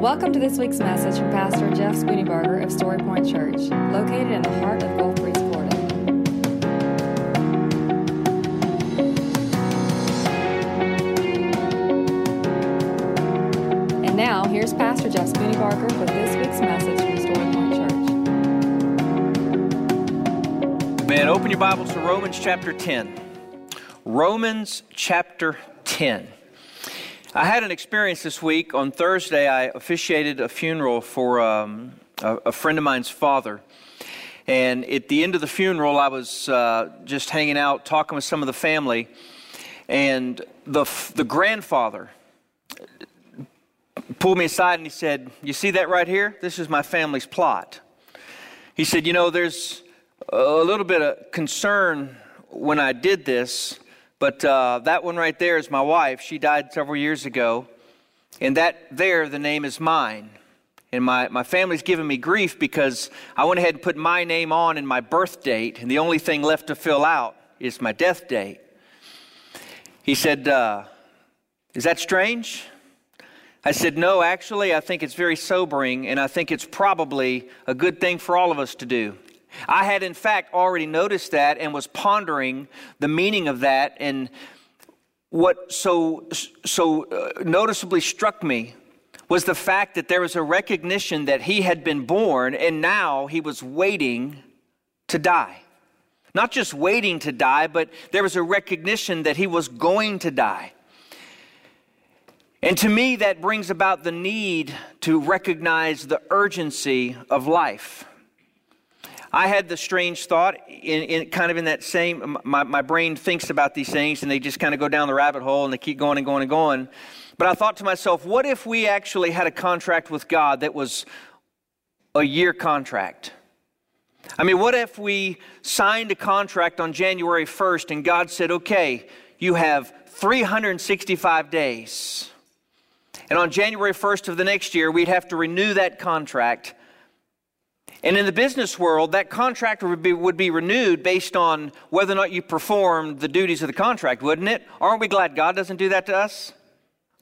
Welcome to this week's message from Pastor Jeff Spooneybarger of Story Point Church, located in the heart of Gulf Breeze, Florida. And now, here's Pastor Jeff Spooneybarger with this week's message from Story Point Church. Man, open your Bibles to Romans chapter 10. Romans chapter 10. I had an experience this week. On Thursday, I officiated a funeral for um, a, a, friend of mine's father. And at the end of the funeral, I was uh, just hanging out, talking with some of the family. And the, the grandfather pulled me aside and he said, You see that right here? This is my family's plot. He said, You know, there's a little bit of concern when I did this but uh, that one right there is my wife. She died several years ago. And that there, the name is mine. And my, my family's given me grief because I went ahead and put my name on and my birth date, and the only thing left to fill out is my death date. He said, uh, Is that strange? I said, No, actually, I think it's very sobering, and I think it's probably a good thing for all of us to do. I had, in fact, already noticed that and was pondering the meaning of that. And what so, so uh, noticeably struck me was the fact that there was a recognition that he had been born and now he was waiting to die. Not just waiting to die, but there was a recognition that he was going to die. And to me, that brings about the need to recognize the urgency of life. I had the strange thought, in, in, kind of in that same, my, my brain thinks about these things and they just kind of go down the rabbit hole and they keep going and going and going. But I thought to myself, what if we actually had a contract with God that was a year contract? I mean, what if we signed a contract on January 1st and God said, okay, you have 365 days. And on January 1st of the next year, we'd have to renew that contract and in the business world, that contract would be, would be renewed based on whether or not you performed the duties of the contract, wouldn't it? Aren't we glad God doesn't do that to us?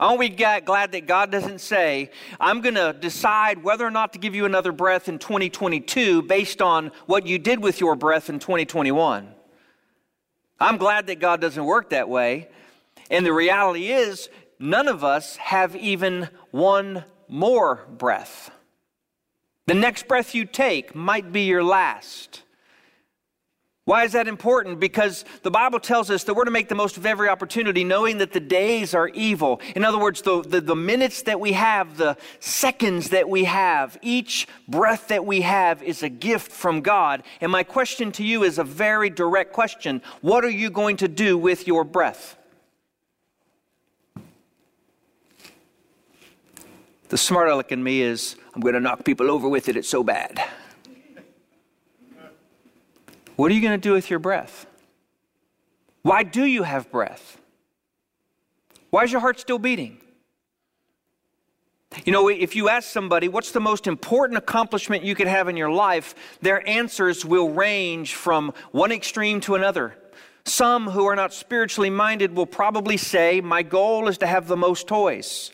Aren't we glad that God doesn't say, I'm going to decide whether or not to give you another breath in 2022 based on what you did with your breath in 2021? I'm glad that God doesn't work that way. And the reality is, none of us have even one more breath. The next breath you take might be your last. Why is that important? Because the Bible tells us that we're to make the most of every opportunity, knowing that the days are evil. In other words, the, the, the, minutes that we have, the seconds that we have, each breath that we have is a gift from God. And my question to you is a very direct question What are you going to do with your breath? The smart aleck in me is, I'm going to knock people over with it. It's so bad. What are you going to do with your breath? Why do you have breath? Why is your heart still beating? You know, if you ask somebody, what's the most important accomplishment you could have in your life, their answers will range from one extreme to another. Some who are not spiritually minded will probably say, My goal is to have the most toys.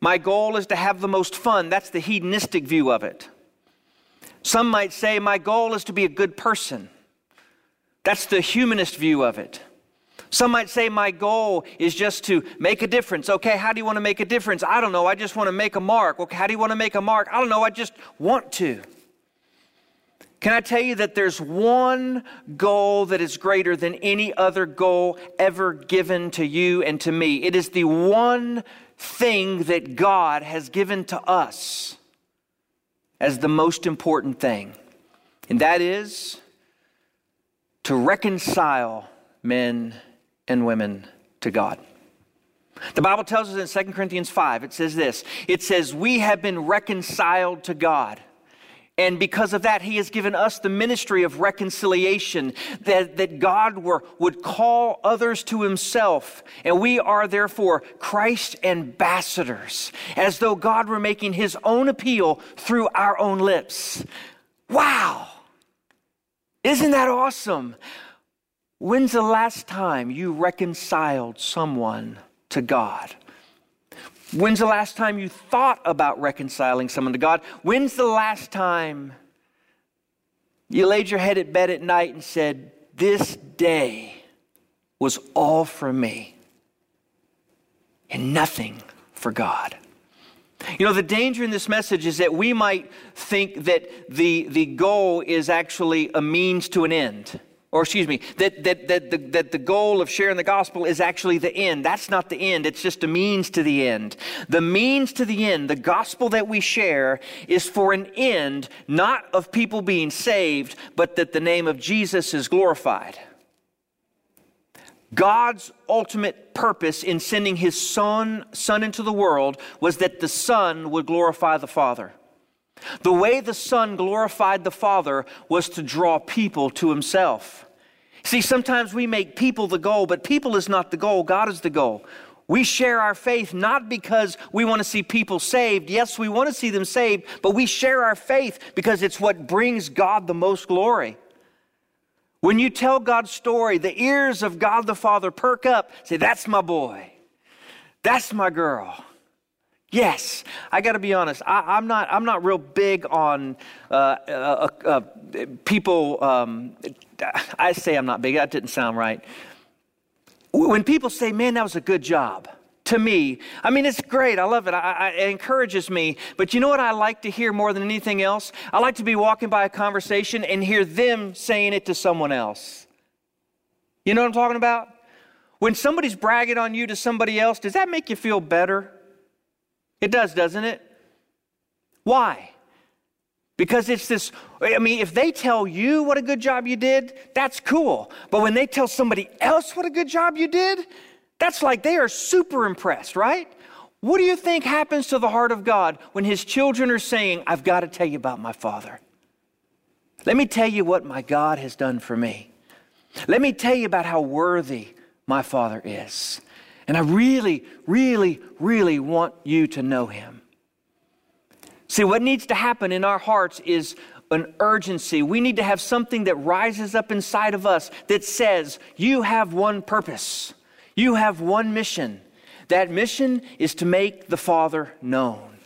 My goal is to have the most fun. That's the hedonistic view of it. Some might say, My goal is to be a good person. That's the humanist view of it. Some might say, My goal is just to make a difference. Okay, how do you want to make a difference? I don't know. I just want to make a mark. Okay, how do you want to make a mark? I don't know. I just want to. Can I tell you that there's one goal that is greater than any other goal ever given to you and to me? It is the one thing that God has given to us as the most important thing, and that is to reconcile men and women to God. The Bible tells us in 2 Corinthians 5, it says this it says, We have been reconciled to God. And because of that, He has given us the ministry of reconciliation, that, that God were, would call others to Himself. And we are therefore Christ's ambassadors, as though God were making His own appeal through our own lips. Wow! Isn't that awesome? When's the last time you reconciled someone to God? When's the last time you thought about reconciling someone to God? When's the last time you laid your head at bed at night and said, This day was all for me and nothing for God? You know, the danger in this message is that we might think that the, the goal is actually a means to an end. Or, excuse me, that, that, that, the, that the goal of sharing the gospel is actually the end. That's not the end, it's just a means to the end. The means to the end, the gospel that we share, is for an end, not of people being saved, but that the name of Jesus is glorified. God's ultimate purpose in sending his son, son into the world was that the Son would glorify the Father. The way the Son glorified the Father was to draw people to himself. See, sometimes we make people the goal, but people is not the goal, God is the goal. We share our faith not because we want to see people saved. Yes, we want to see them saved, but we share our faith because it's what brings God the most glory. When you tell God's story, the ears of God the Father perk up. Say, That's my boy. That's my girl. Yes, I got to be honest. I, am not. I'm not real big on uh, uh, uh, uh, people. Um, I say I'm not big. That didn't sound right. When people say, "Man, that was a good job," to me. I mean, it's great. I love it. I, I, it encourages me. But you know what I like to hear more than anything else? I like to be walking by a conversation and hear them saying it to someone else. You know what I'm talking about? When somebody's bragging on you to somebody else, does that make you feel better? It does, doesn't it? Why? Because it's this, I mean, if they tell you what a good job you did, that's cool. But when they tell somebody else what a good job you did, that's like they are super impressed, right? What do you think happens to the heart of God when his children are saying, I've got to tell you about my father? Let me tell you what my God has done for me. Let me tell you about how worthy my father is. And I really, really, really want you to know him. See, what needs to happen in our hearts is an urgency. We need to have something that rises up inside of us that says, You have one purpose. You have one mission. That mission is to make the Father known.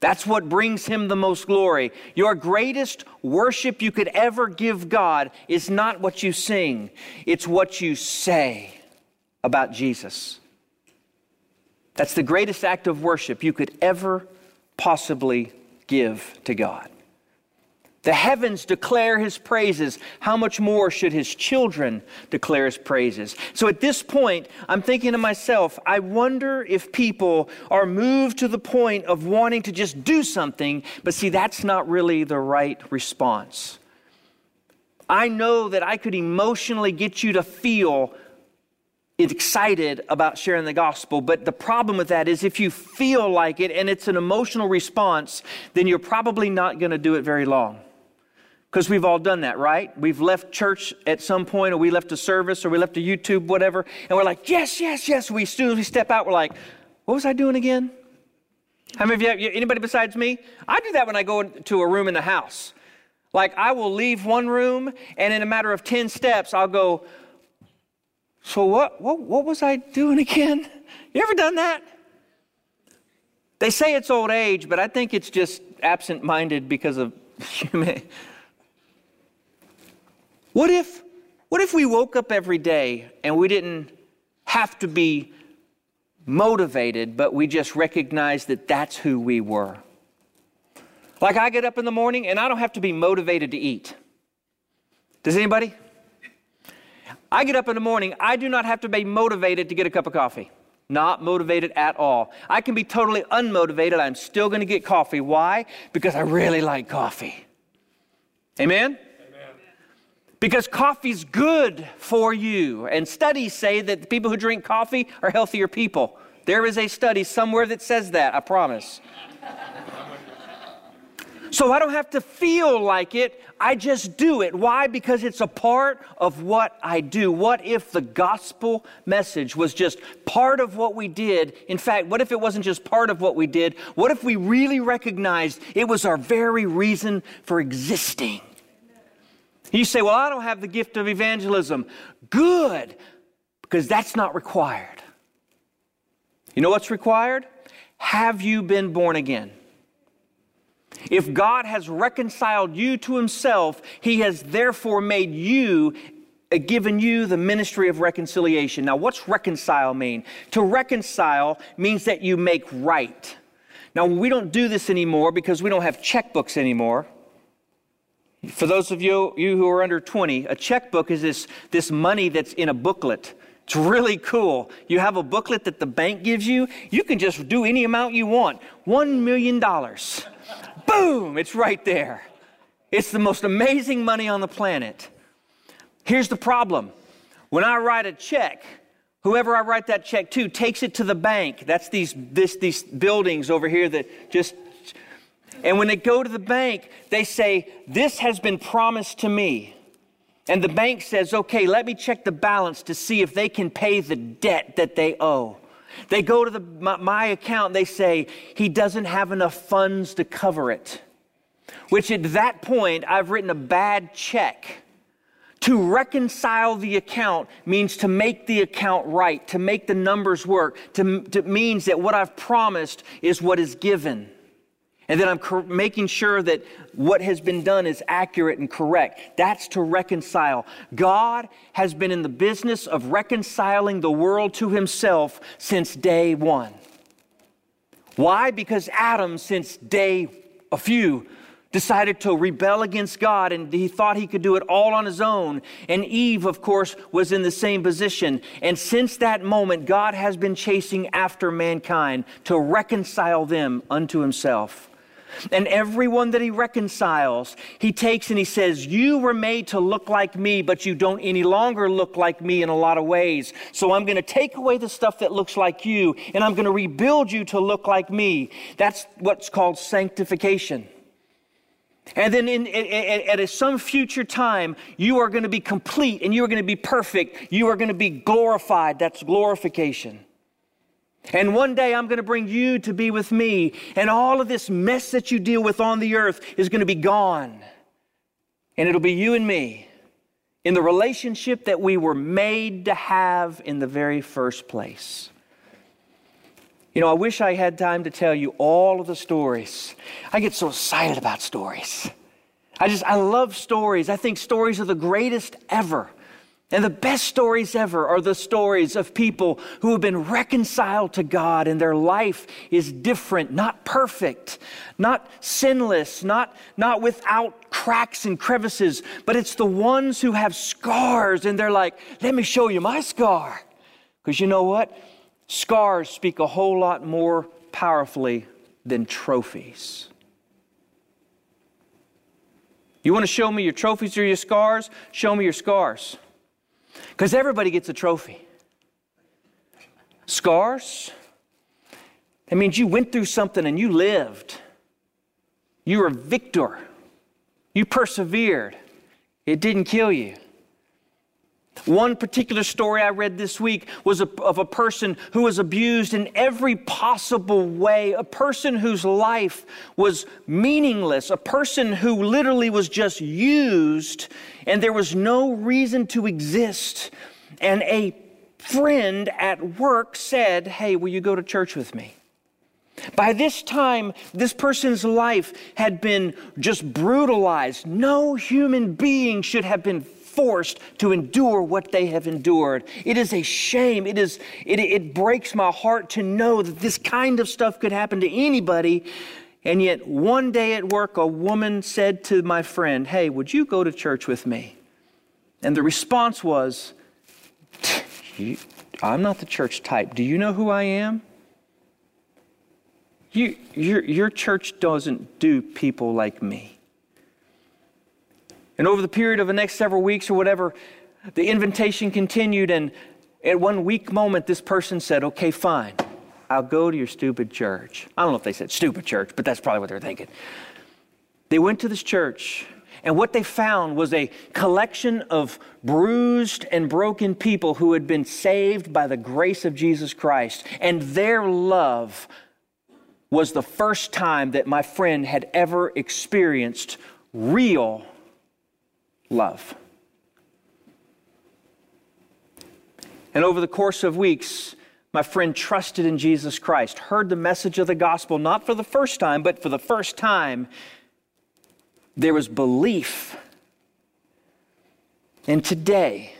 That's what brings him the most glory. Your greatest worship you could ever give God is not what you sing, it's what you say about Jesus. That's the greatest act of worship you could ever possibly give to God. The heavens declare his praises. How much more should his children declare his praises? So at this point, I'm thinking to myself, I wonder if people are moved to the point of wanting to just do something, but see, that's not really the right response. I know that I could emotionally get you to feel excited about sharing the gospel, but the problem with that is if you feel like it and it's an emotional response, then you're probably not going to do it very long. Because we've all done that, right? We've left church at some point, or we left a service, or we left a YouTube, whatever, and we're like, yes, yes, yes. We, as soon as we step out, we're like, what was I doing again? How many of you, anybody besides me? I do that when I go into a room in the house. Like, I will leave one room, and in a matter of 10 steps, I'll go, so what, what, what was I doing again? You ever done that? They say it's old age, but I think it's just absent minded because of. What if, what if we woke up every day and we didn't have to be motivated, but we just recognized that that's who we were? Like I get up in the morning and I don't have to be motivated to eat. Does anybody? I get up in the morning, I do not have to be motivated to get a cup of coffee. Not motivated at all. I can be totally unmotivated. I'm still going to get coffee. Why? Because I really like coffee. Amen? because coffee's good for you. And studies say that the people who drink coffee are healthier people. There is a study somewhere that says that, I promise. So I don't have to feel like it, I just do it. Why? Because it's a part of what I do. What if the gospel message was just part of what we did? In fact, what if it wasn't just part of what we did? What if we really recognized it was our very reason for existing? You say, Well, I don't have the gift of evangelism. Good, because that's not required. You know what's required? Have you been born again? If God has reconciled you to himself, he has therefore made you uh, given you the ministry of reconciliation. Now, what's reconcile mean? To reconcile means that you make right. Now, we don't do this anymore because we don't have checkbooks anymore. For those of you, you who are under 20, a checkbook is this, this money that's in a booklet. It's really cool. You have a booklet that the bank gives you, you can just do any amount you want. $1 million. Boom, it's right there. It's the most amazing money on the planet. Here's the problem when I write a check, whoever I write that check to takes it to the bank. That's these, this, these buildings over here that just. And when they go to the bank, they say, This has been promised to me. And the bank says, Okay, let me check the balance to see if they can pay the debt that they owe. They go to the, my, my account, they say, He doesn't have enough funds to cover it. Which at that point, I've written a bad check to reconcile the account means to make the account right, to make the numbers work, to, to means that what I've promised is what is given. And then I'm cor- making sure that what has been done is accurate and correct. That's to reconcile. God has been in the business of reconciling the world to himself since day one. Why? Because Adam, since day a few, decided to rebel against God and he thought he could do it all on his own. And Eve, of course, was in the same position. And since that moment, God has been chasing after mankind to reconcile them unto himself. And everyone that he reconciles, he takes and he says, You were made to look like me, but you don't any longer look like me in a lot of ways. So I'm going to take away the stuff that looks like you, and I'm going to rebuild you to look like me. That's what's called sanctification. And then in, at, at some future time, you are going to be complete and you are going to be perfect. You are going to be glorified. That's glorification. And one day I'm going to bring you to be with me, and all of this mess that you deal with on the earth is going to be gone. And it'll be you and me in the relationship that we were made to have in the very first place. You know, I wish I had time to tell you all of the stories. I get so excited about stories. I just, I love stories. I think stories are the greatest ever. And the best stories ever are the stories of people who have been reconciled to God and their life is different, not perfect, not sinless, not, not without cracks and crevices, but it's the ones who have scars and they're like, let me show you my scar. Because you know what? Scars speak a whole lot more powerfully than trophies. You want to show me your trophies or your scars? Show me your scars. Because everybody gets a trophy. Scars, that means you went through something and you lived. You were a victor. You persevered. It didn't kill you. One particular story I read this week was a, of a person who was abused in every possible way, a person whose life was meaningless, a person who literally was just used and there was no reason to exist. And a friend at work said, Hey, will you go to church with me? By this time, this person's life had been just brutalized. No human being should have been forced to endure what they have endured. It is a shame. It, is, it, it breaks my heart to know that this kind of stuff could happen to anybody. And yet, one day at work, a woman said to my friend, Hey, would you go to church with me? And the response was, I'm not the church type. Do you know who I am? You, your, your church doesn't do people like me. And over the period of the next several weeks or whatever, the invitation continued. And at one weak moment, this person said, Okay, fine. I'll go to your stupid church. I don't know if they said stupid church, but that's probably what they're thinking. They went to this church, and what they found was a collection of bruised and broken people who had been saved by the grace of Jesus Christ. And their love was the first time that my friend had ever experienced real love. And over the course of weeks, my friend trusted in Jesus Christ, heard the message of the gospel, not for the first time, but for the first time, there was belief. And today,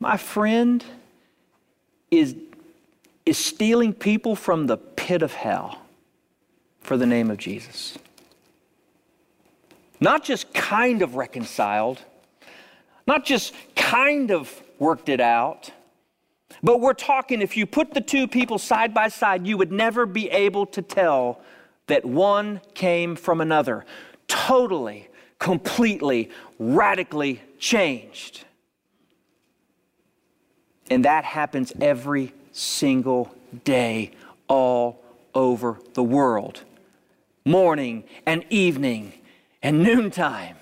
my friend is, is stealing people from the pit of hell for the name of Jesus. Not just kind of reconciled, not just kind of worked it out but we're talking, if you put the two people side by side, you would never be able to tell that one came from another. Totally, completely, radically changed. And that happens every single day all over the world morning and evening and noontime.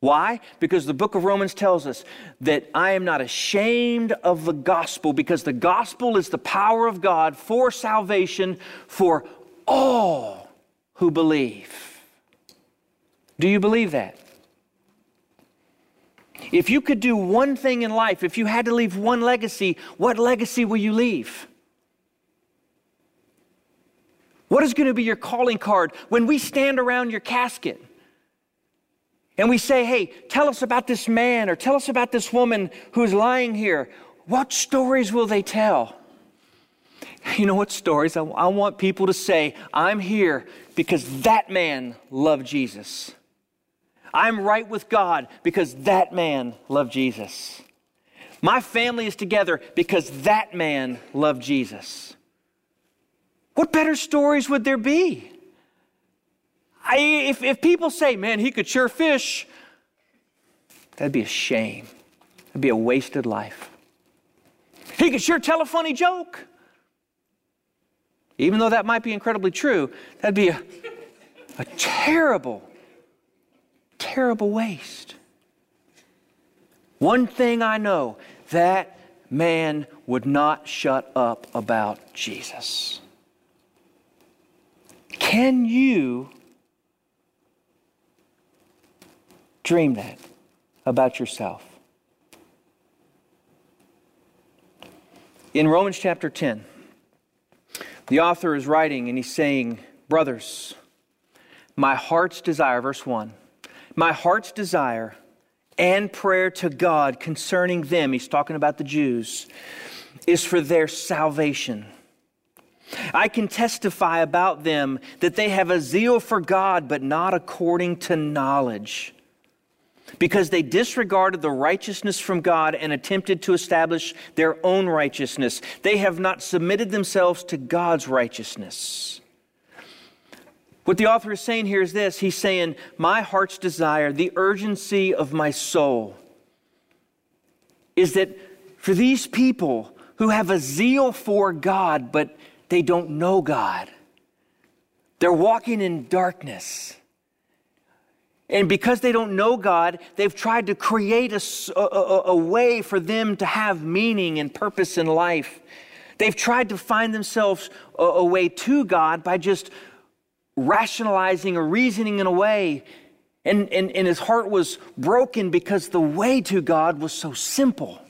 Why? Because the book of Romans tells us that I am not ashamed of the gospel because the gospel is the power of God for salvation for all who believe. Do you believe that? If you could do one thing in life, if you had to leave one legacy, what legacy will you leave? What is going to be your calling card when we stand around your casket? And we say, hey, tell us about this man or tell us about this woman who's lying here, what stories will they tell? You know what stories? I, I want people to say, I'm here because that man loved Jesus. I'm right with God because that man loved Jesus. My family is together because that man loved Jesus. What better stories would there be? I, if, if people say, man, he could sure fish, that'd be a shame. That'd be a wasted life. He could sure tell a funny joke. Even though that might be incredibly true, that'd be a, a terrible, terrible waste. One thing I know that man would not shut up about Jesus. Can you Dream that about yourself. In Romans chapter 10, the author is writing and he's saying, Brothers, my heart's desire, verse 1, my heart's desire and prayer to God concerning them, he's talking about the Jews, is for their salvation. I can testify about them that they have a zeal for God, but not according to knowledge because they disregarded the righteousness from God and attempted to establish their own righteousness. They have not submitted themselves to God's righteousness. What the author is saying here is this He's saying, My heart's desire, the urgency of my soul, is that for these people who have a zeal for God, but they don't know God, they're walking in darkness. And because they don't know God, they've tried to create a, a, a, way for them to have meaning and purpose in life. They've tried to find themselves a, a way to God by just rationalizing or reasoning in a way. And, and, and his heart was broken because the way to God was so simple.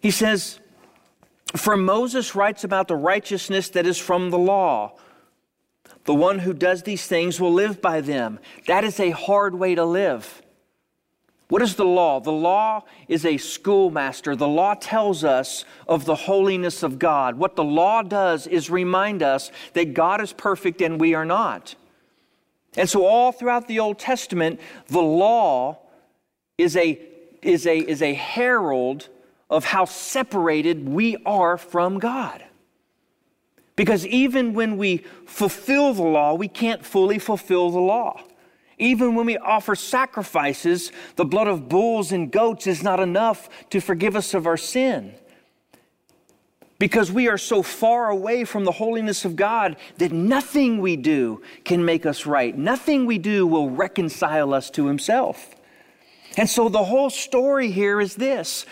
He says, For Moses writes about the righteousness that is from the law the one who does these things will live by them. That is a hard way to live. What is the law? The law is a schoolmaster. The law tells us of the holiness of God. What the law does is remind us that God is perfect and we are not. And so, all throughout the Old Testament, the law is a, is a, is a herald of how separated we are from God. Because even when we fulfill the law, we can't fully fulfill the law. Even when we offer sacrifices, the blood of bulls and goats is not enough to forgive us of our sin. Because we are so far away from the holiness of God that nothing we do can make us right. Nothing we do will reconcile us to Himself. And so the whole story here is this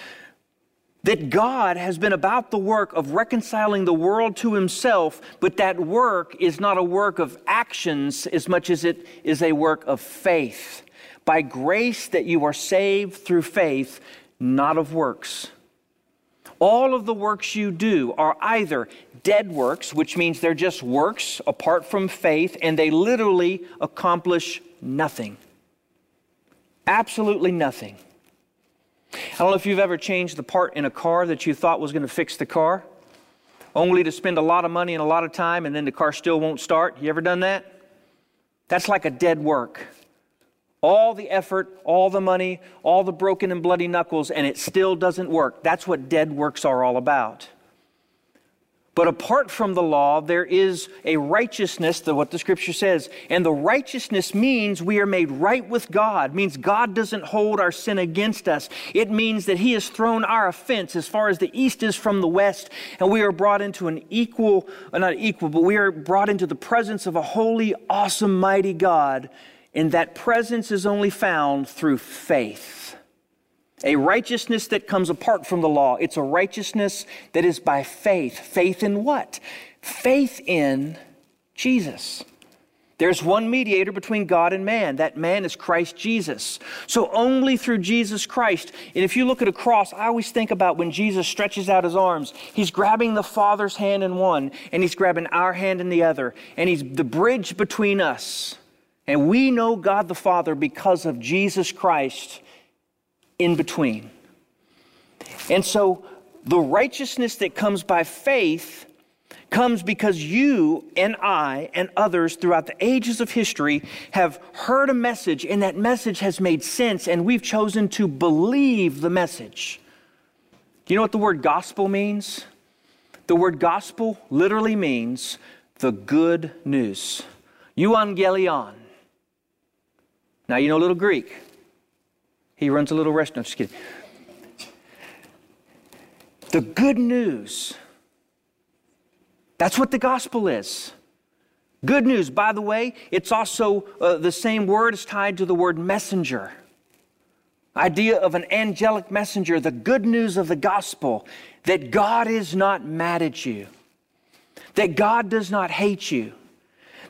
that God has been about the work of reconciling the world to himself, but that work is not a work of actions as much as it is a work of faith. By grace that you are saved through faith, not of works. All of the works you do are either dead works, which means they're just works apart from faith, and they literally accomplish nothing. Absolutely nothing. I don't know if you've ever changed the part in a car that you thought was going to fix the car, only to spend a lot of money and a lot of time, and then the car still won't start. You ever done that? That's like a dead work. All the effort, all the money, all the broken and bloody knuckles, and it still doesn't work. That's what dead works are all about. But apart from the law, there is a righteousness, the, what the scripture says. And the righteousness means we are made right with God, means God doesn't hold our sin against us. It means that He has thrown our offense as far as the east is from the west, and we are brought into an equal, uh, not equal, but we are brought into the presence of a holy, awesome, mighty God. And that presence is only found through faith a righteousness that comes apart from the law. It's a righteousness that is by faith. Faith in what? Faith in Jesus. There's one mediator between God and man. That man is Christ Jesus. So only through Jesus Christ. And if you look at a cross, I always think about when Jesus stretches out his arms. He's grabbing the Father's hand in one, and he's grabbing our hand in the other. And he's the bridge between us. And we know God the Father because of Jesus Christ in between. And so the righteousness that comes by faith comes because you and I and others throughout the ages of history have heard a message, and that message has made sense, and we've chosen to believe the message. Do you know what the word gospel means? The word gospel literally means the good news. Euangelion. Now, you know a little Greek. He runs a little restaurant. No, just kidding. The good news. That's what the gospel is. Good news, by the way, it's also uh, the same word is tied to the word messenger. Idea of an angelic messenger, the good news of the gospel that God is not mad at you, that God does not hate you,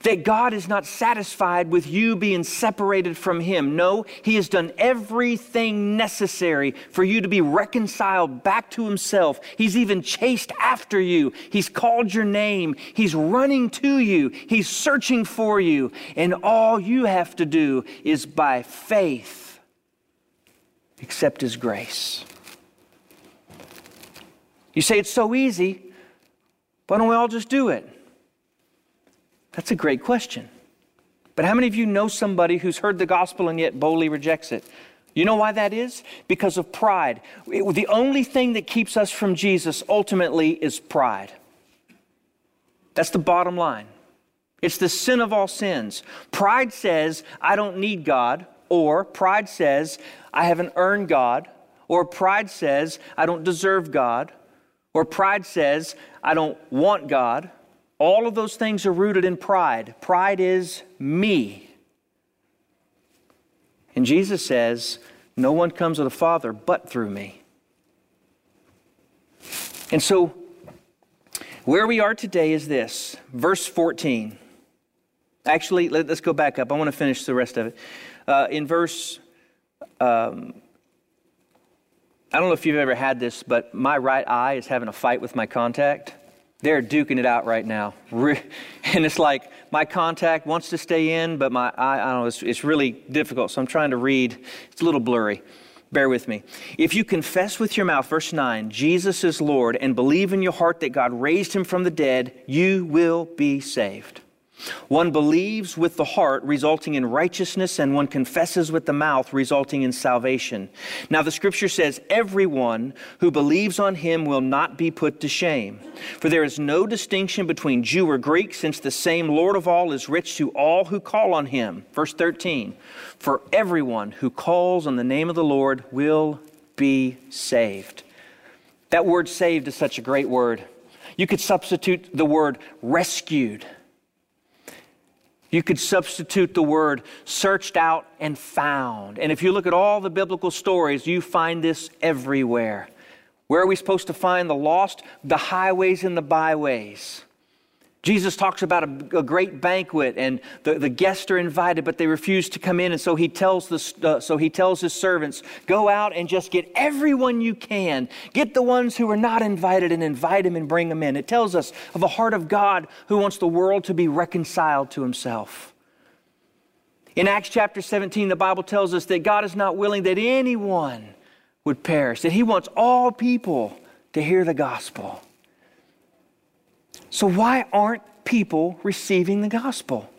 that God is not satisfied with you being separated from Him. No, He has done everything necessary for you to be reconciled back to Himself. He's even chased after you. He's called your name. He's running to you. He's searching for you. And all you have to do is by faith accept His grace. You say it's so easy. Why don't we all just do it? That's a great question. But how many of you know somebody who's heard the gospel and yet boldly rejects it? You know why that is? Because of pride. It, the only thing that keeps us from Jesus ultimately is pride. That's the bottom line. It's the sin of all sins. Pride says, I don't need God, or pride says, I haven't earned God, or pride says, I don't deserve God, or pride says, I don't want God, all of those things are rooted in pride. Pride is me. And Jesus says, No one comes to the Father but through me. And so, where we are today is this verse 14. Actually, let, us go back up. I want to finish the rest of it. Uh, in verse, um, I don't know if you've ever had this, but my right eye is having a fight with my contact. They're duking it out right now. And it's like my contact wants to stay in, but my eye, I don't know, it's, it's really difficult. So I'm trying to read. It's a little blurry. Bear with me. If you confess with your mouth, verse 9, Jesus is Lord, and believe in your heart that God raised him from the dead, you will be saved. One believes with the heart, resulting in righteousness, and one confesses with the mouth, resulting in salvation. Now, the scripture says, Everyone who believes on him will not be put to shame. For there is no distinction between Jew or Greek, since the same Lord of all is rich to all who call on him. Verse 13 For everyone who calls on the name of the Lord will be saved. That word saved is such a great word. You could substitute the word rescued you could substitute the word searched out and found. And if you look at all the biblical stories, you find this everywhere. Where are we supposed to find the lost? The highways and the byways. Jesus talks about a, a great banquet, and the, the, guests are invited, but they refuse to come in. And so he tells the, uh, so he tells his servants, "Go out and just get everyone you can. Get the ones who are not invited, and invite them and bring them in." It tells us of a heart of God who wants the world to be reconciled to Himself. In Acts chapter 17, the Bible tells us that God is not willing that anyone would perish; that He wants all people to hear the gospel. So, why aren't people receiving the gospel?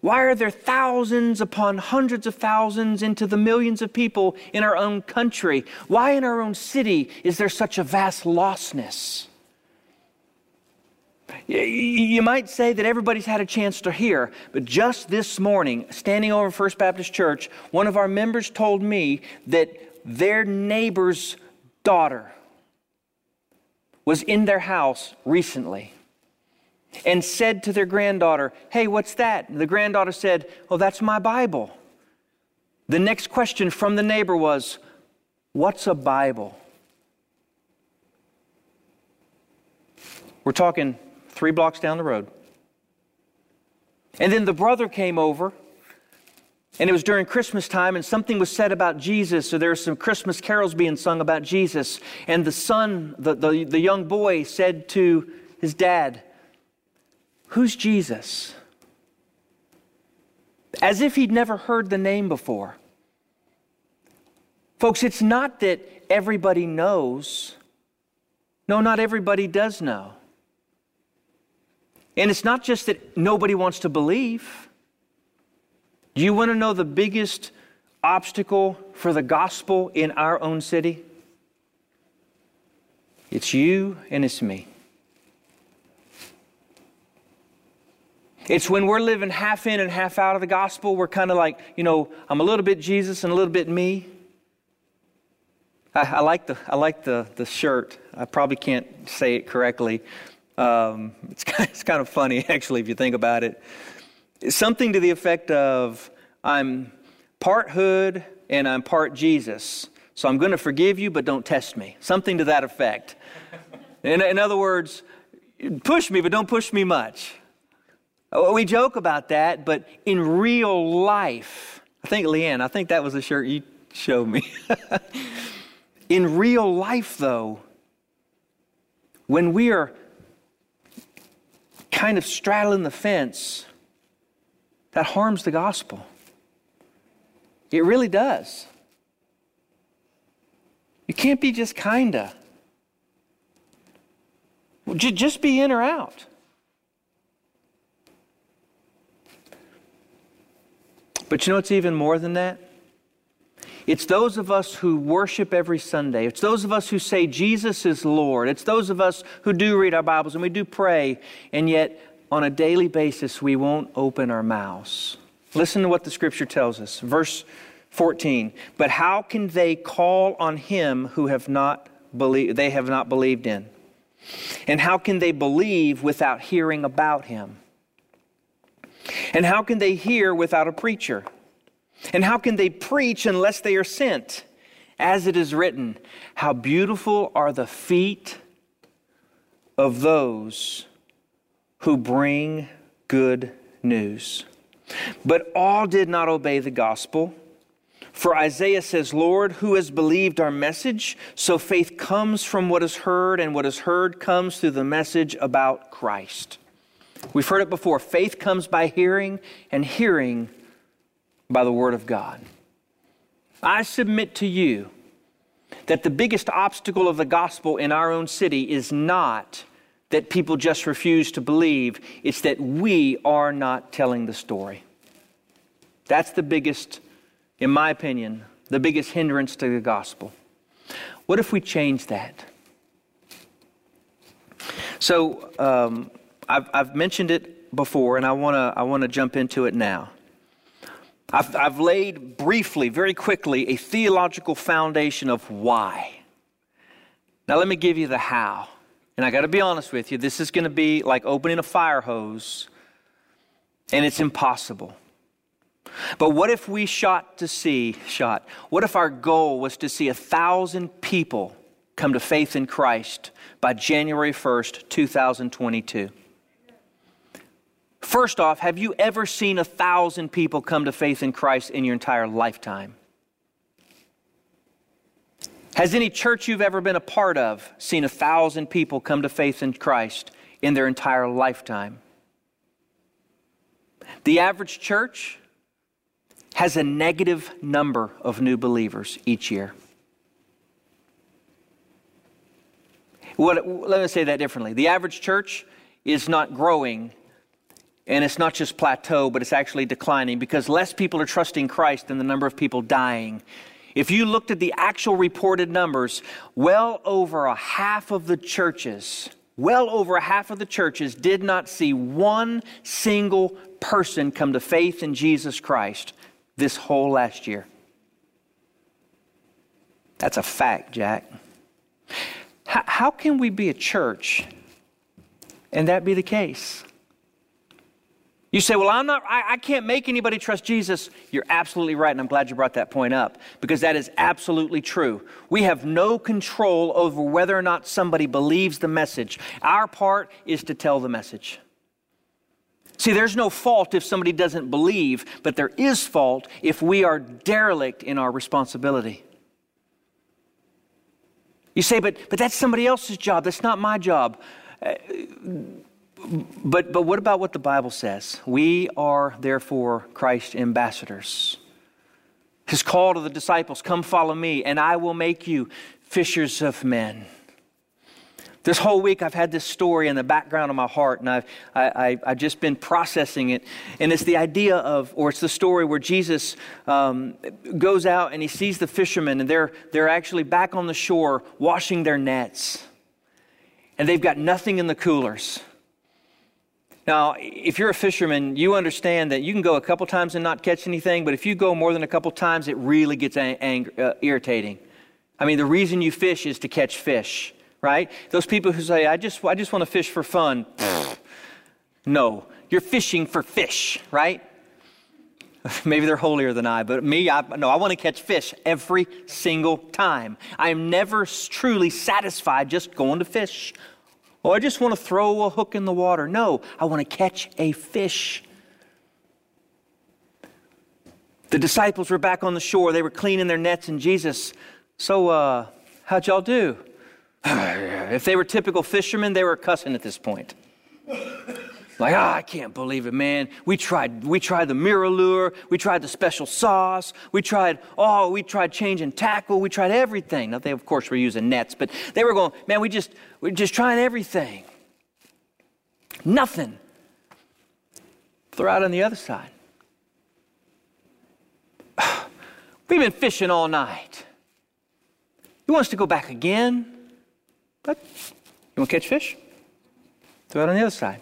Why are there thousands upon hundreds of thousands into the millions of people in our own country? Why in our own city is there such a vast lostness? You might say that everybody's had a chance to hear, but just this morning, standing over First Baptist Church, one of our members told me that their neighbor's daughter was in their house recently and said to their granddaughter, Hey, what's that? And the granddaughter said, Oh, that's my Bible. The next question from the neighbor was, What's a Bible? We're talking three blocks down the road. And then the brother came over and it was during Christmas time, and something was said about Jesus. So there were some Christmas carols being sung about Jesus. And the son, the, the, the young boy, said to his dad, Who's Jesus? As if he'd never heard the name before. Folks, it's not that everybody knows. No, not everybody does know. And it's not just that nobody wants to believe. Do you want to know the biggest obstacle for the gospel in our own city? It's you and it's me. It's when we're living half in and half out of the gospel, we're kind of like, you know, I'm a little bit Jesus and a little bit me. I, I like, the, I like the, the shirt. I probably can't say it correctly. Um, it's, it's kind of funny, actually, if you think about it something to the effect of I'm part hood and I'm part Jesus. So I'm going to forgive you, but don't test me. Something to that effect. In, in other words, push me, but don't push me much. We joke about that, but in real life, I think, Leanne, I think that was the shirt you showed me. in real life, though, when we are kind of straddling the fence, that harms the gospel. It really does. You can't be just kinda. Just be in or out. But you know what's even more than that? It's those of us who worship every Sunday. It's those of us who say Jesus is Lord. It's those of us who do read our Bibles and we do pray, and yet on a daily basis, we won't open our mouths. Listen to what the scripture tells us. Verse 14. But how can they call on him who have not believed, they have not believed in? And how can they believe without hearing about him? And how can they hear without a preacher? And how can they preach unless they are sent? As it is written, how beautiful are the feet of those who bring good news. But all did not obey the gospel. For Isaiah says, Lord, who has believed our message? So faith comes from what is heard, and what is heard comes through the message about Christ. We've heard it before faith comes by hearing, and hearing by the Word of God. I submit to you that the biggest obstacle of the gospel in our own city is not that people just refuse to believe, it's that we are not telling the story. That's the biggest, in my opinion, the biggest hindrance to the gospel. What if we change that? So, um, I've, I've mentioned it before, and I want to I wanna jump into it now. I've, I've laid briefly, very quickly, a theological foundation of why. Now, let me give you the how. And I got to be honest with you, this is going to be like opening a fire hose, and it's impossible. But what if we shot to see, shot, what if our goal was to see a thousand people come to faith in Christ by January 1st, 2022. First off, have you ever seen a thousand people come to faith in Christ in your entire lifetime? Has any church you've ever been a part of seen a thousand people come to faith in Christ in their entire lifetime? The average church has a negative number of new believers each year. What, let me say that differently. The average church is not growing, and it's not just plateau, but it's actually declining because less people are trusting Christ than the number of people dying. If you looked at the actual reported numbers, well over a half of the churches, well over a half of the churches did not see one single person come to faith in Jesus Christ this whole last year. That's a fact, Jack. How, can we be a church and that be the case? You say, Well, I'm not, I, I, can't make anybody trust Jesus. You're absolutely right, and I'm glad you brought that point up because that is absolutely true. We have no control over whether or not somebody believes the message. Our part is to tell the message. See, there's no fault if somebody doesn't believe, but there is fault if we are derelict in our responsibility. You say, but, but that's somebody else's job. That's not my job. Uh, but, but what about what the Bible says? We are therefore Christ's ambassadors. His call to the disciples come follow me, and I will make you fishers of men. This whole week, I've had this story in the background of my heart, and I've, I, have just been processing it. And it's the idea of, or it's the story where Jesus um, goes out and he sees the fishermen, and they're, they're actually back on the shore washing their nets. And they've got nothing in the coolers. Now, if you're a fisherman, you understand that you can go a couple times and not catch anything, but if you go more than a couple times, it really gets ang- uh, irritating. I mean, the reason you fish is to catch fish right? Those people who say, I just, I just want to fish for fun. no, you're fishing for fish, right? Maybe they're holier than I, but me, I, no, I want to catch fish every single time. I am never truly satisfied just going to fish. Oh, I just want to throw a hook in the water. No, I want to catch a fish. The disciples were back on the shore. They were cleaning their nets, and Jesus, so uh, how'd y'all do? if they were typical fishermen, they were cussing at this point. Like, oh, I can't believe it, man. We tried, we tried the MirrOlure, we tried the special sauce, we tried, oh, we tried changing tackle, we tried everything. Now they, of course, were using nets, but they were going, man, we just, we're just trying everything. Nothing. Throw out on the other side. We've been fishing all night. He wants to go back again. But you want to catch fish? Throw it on the other side.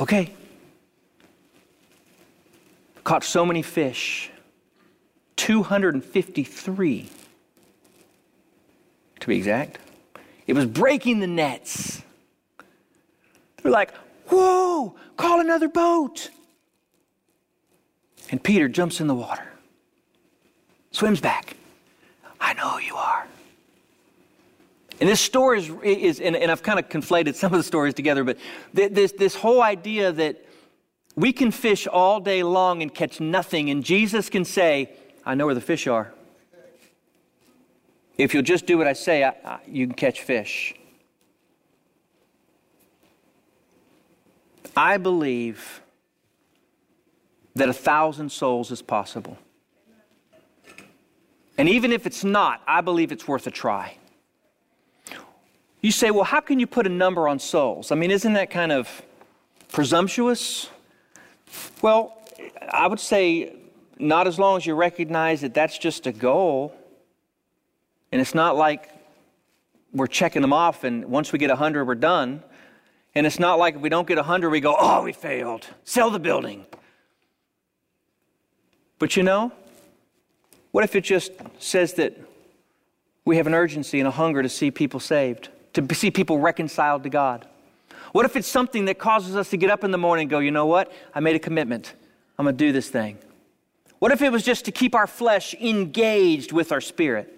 Okay. Caught so many fish 253 to be exact. It was breaking the nets. They're like, whoa, call another boat. And Peter jumps in the water, swims back. I know who you are. And this story is, is and, and, I've kind of conflated some of the stories together, but th- this, this whole idea that we can fish all day long and catch nothing, and Jesus can say, I know where the fish are. If you'll just do what I say, I, I, you can catch fish. I believe that a thousand souls is possible. And even if it's not, I believe it's worth a try. You say, well, how can you put a number on souls? I mean, isn't that kind of presumptuous? Well, I would say not as long as you recognize that that's just a goal. And it's not like we're checking them off and once we get 100, we're done. And it's not like if we don't get 100, we go, oh, we failed. Sell the building. But you know, what if it just says that we have an urgency and a hunger to see people saved? To see people reconciled to God? What if it's something that causes us to get up in the morning and go, you know what? I made a commitment. I'm going to do this thing. What if it was just to keep our flesh engaged with our spirit?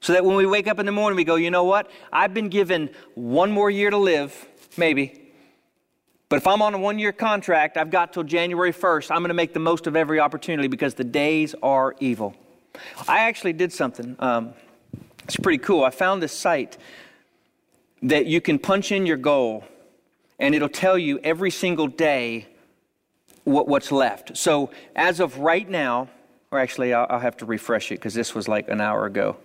So that when we wake up in the morning, we go, you know what? I've been given one more year to live, maybe. But if I'm on a one year contract, I've got till January 1st. I'm going to make the most of every opportunity because the days are evil. I actually did something. Um, it's pretty cool. I found this site that you can punch in your goal, and it'll tell you every single day what, what's left. So as of right now, or actually, I'll, I'll have to refresh it because this was like an hour ago.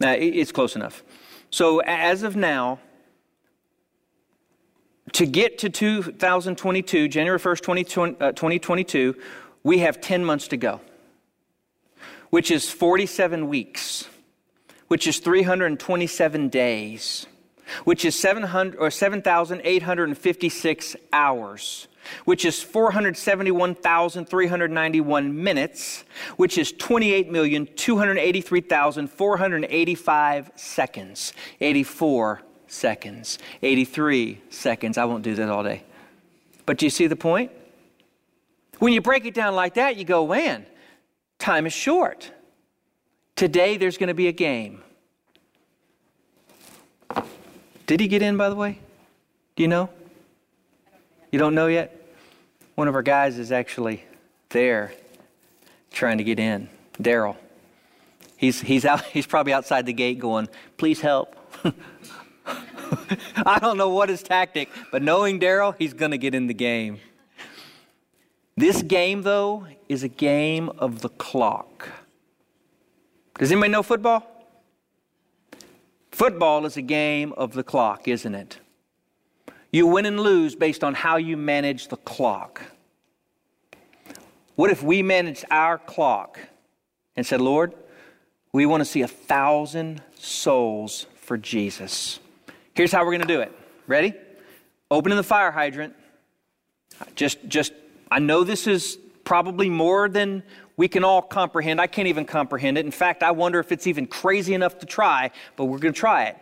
Now, it's close enough. So as of now, to get to 2022, January 1st, 2022, uh, we have 10 months to go, which is 47 weeks, which is 327 days, which is 700 or 7,856 hours, which is 471,391 minutes, which is 28,283,485 seconds, 84 seconds, 83 seconds. I won't do that all day. But do you see the point? When you break it down like that, you go, man, time is short. Today there's going to be a game. Did he get in, by the way? Do you know? You don't know yet? One of our guys is actually there trying to get in. Daryl. He's, he's, out, he's probably outside the gate going, please help. I don't know what his tactic, but knowing Daryl, he's going to get in the game. This game, though, is a game of the clock. Does anybody know football? Football is a game of the clock, isn't it? You win and lose based on how you manage the clock. What if we managed our clock and said, Lord, we want to see a thousand souls for Jesus? Here's how we're going to do it. Ready? Opening the fire hydrant. Just, just, I know this is probably more than we can all comprehend. I can't even comprehend it. In fact, I wonder if it's even crazy enough to try, but we're going to try it.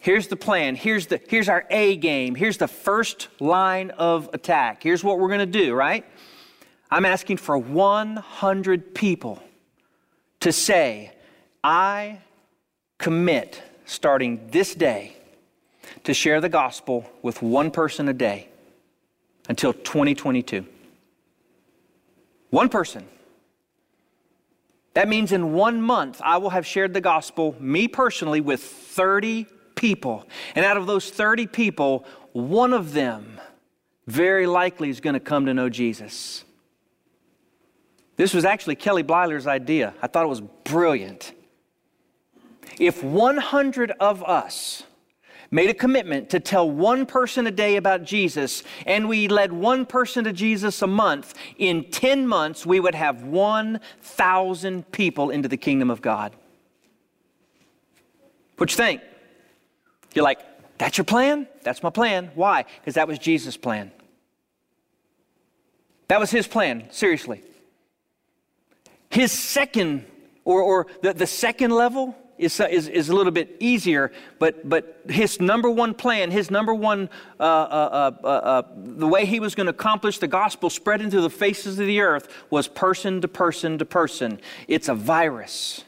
Here's the plan. Here's, the, here's our A game. Here's the first line of attack. Here's what we're going to do, right? I'm asking for 100 people to say, I commit starting this day to share the gospel with one person a day until 2022. One person. That means in one month, I will have shared the gospel, me personally, with 30 people. And out of those 30 people, one of them very likely is going to come to know Jesus. This was actually Kelly Blyler's idea. I thought it was brilliant. If 100 of us made a commitment to tell one person a day about Jesus, and we led one person to Jesus a month, in 10 months we would have 1,000 people into the kingdom of God. What you think? You're like, that's your plan? That's my plan. Why? Because that was Jesus' plan. That was his plan, seriously. His second, or, or the, the second level, is, is, is a little bit easier, but, but his number one plan, his number one, uh, uh, uh, uh, uh the way he was going to accomplish the gospel spread into the faces of the earth was person to person to person. It's a virus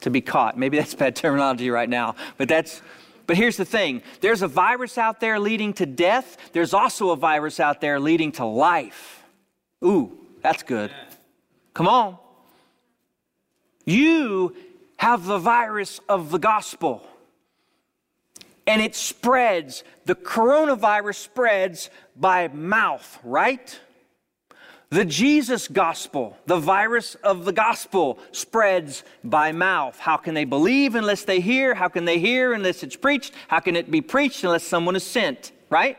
to be caught. Maybe that's bad terminology right now, but that's. But here's the thing there's a virus out there leading to death, there's also a virus out there leading to life. Ooh, that's good. Come on. You have the virus of the gospel. And it spreads. The coronavirus spreads by mouth, right? The Jesus gospel, the virus of the gospel, spreads by mouth. How can they believe unless they hear? How can they hear unless it's preached? How can it be preached unless someone is sent, right?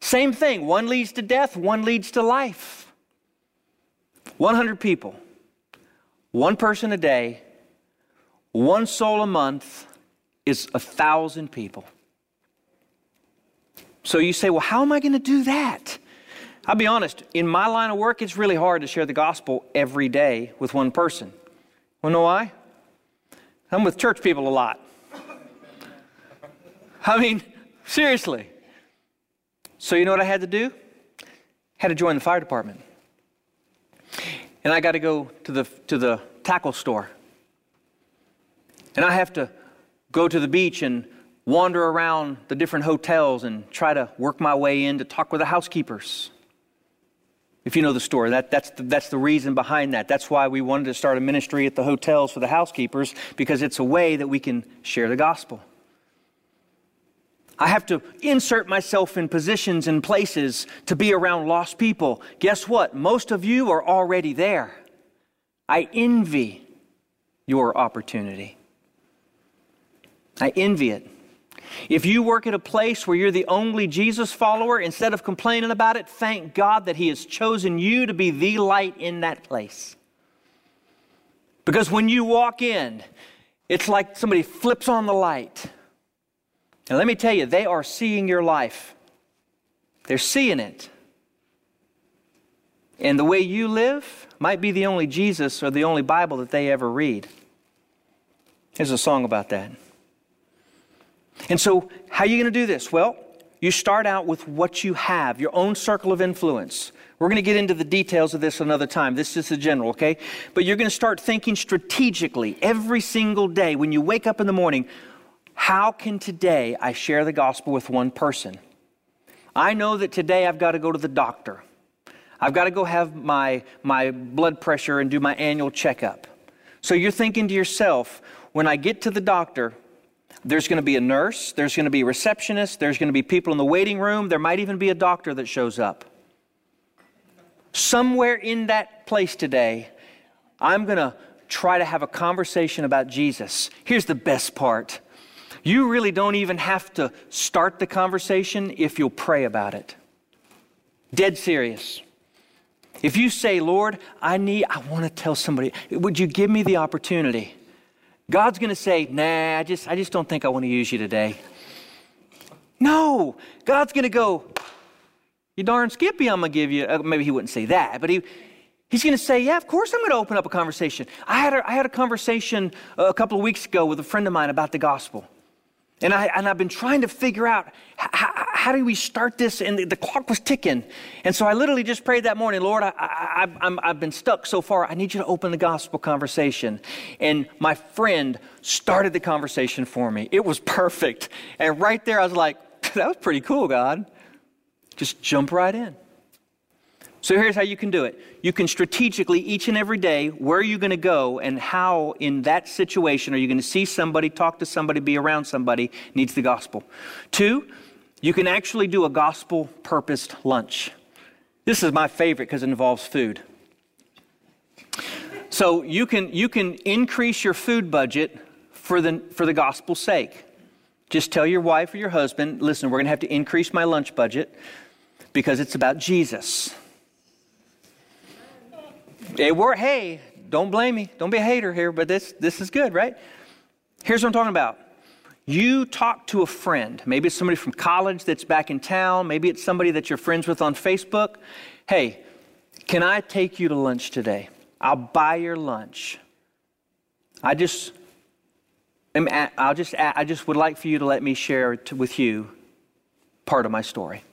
Same thing. One leads to death, one leads to life. 100 people, one person a day, one soul a month is a thousand people. So you say, well, how am I going to do that? I'll be honest, in my line of work, it's really hard to share the gospel every day with one person. Well, know why? I'm with church people a lot. I mean, seriously. So you know what I had to do? I had to join the fire department. And I got to go to the, to the tackle store And I have to go to the beach and wander around the different hotels and try to work my way in to talk with the housekeepers. If you know the story, that, that's, the, that's the reason behind that. That's why we wanted to start a ministry at the hotels for the housekeepers, because it's a way that we can share the gospel. I have to insert myself in positions and places to be around lost people. Guess what? Most of you are already there. I envy your opportunity. I envy it. If you work at a place where you're the only Jesus follower, instead of complaining about it, thank God that He has chosen you to be the light in that place. Because when you walk in, it's like somebody flips on the light. And let me tell you, they are seeing your life. They're seeing it. And the way you live might be the only Jesus or the only Bible that they ever read. There's a song about that. And so, how are you going to do this? Well, you start out with what you have, your own circle of influence. We're going to get into the details of this another time. This is the general, okay? But you're going to start thinking strategically every single day when you wake up in the morning how can today I share the gospel with one person? I know that today I've got to go to the doctor. I've got to go have my, my blood pressure and do my annual checkup. So you're thinking to yourself, when I get to the doctor, there's going to be a nurse, there's going to be a receptionist, there's going to be people in the waiting room, there might even be a doctor that shows up. Somewhere in that place today, I'm going to try to have a conversation about Jesus. Here's the best part you really don't even have to start the conversation if you'll pray about it. Dead serious. If you say, Lord, I need, I want to tell somebody, would you give me the opportunity? God's going to say, nah, I just, I just don't think I want to use you today. No, God's going to go, you darn skippy, I'm going to give you, uh, maybe he wouldn't say that, but he, He's going to say, Yeah, of course I'm going to open up a conversation. I had a, I had a conversation a couple of weeks ago with a friend of mine about the gospel. And, I, and I've been trying to figure out how, how do we start this? And the, the, clock was ticking. And so I literally just prayed that morning, Lord, I, I, I'm, I've been stuck so far. I need you to open the gospel conversation. And my friend started the conversation for me. It was perfect. And right there, I was like, that was pretty cool, God. Just jump right in. So here's how you can do it. You can strategically, each and every day, where are you going to go and how in that situation are you going to see somebody, talk to somebody, be around somebody needs the gospel. Two, you can actually do a gospel purposed lunch. This is my favorite because it involves food. So you can, you can increase your food budget for the, for the gospel's sake. Just tell your wife or your husband, listen, we're going to have to increase my lunch budget because it's about Jesus. Hey, don't blame me. Don't be a hater here, but this, this is good, right? Here's what I'm talking about. You talk to a friend. Maybe it's somebody from college that's back in town. Maybe it's somebody that you're friends with on Facebook. Hey, can I take you to lunch today? I'll buy your lunch. I just, I'll just, I just would like for you to let me share with you part of my story.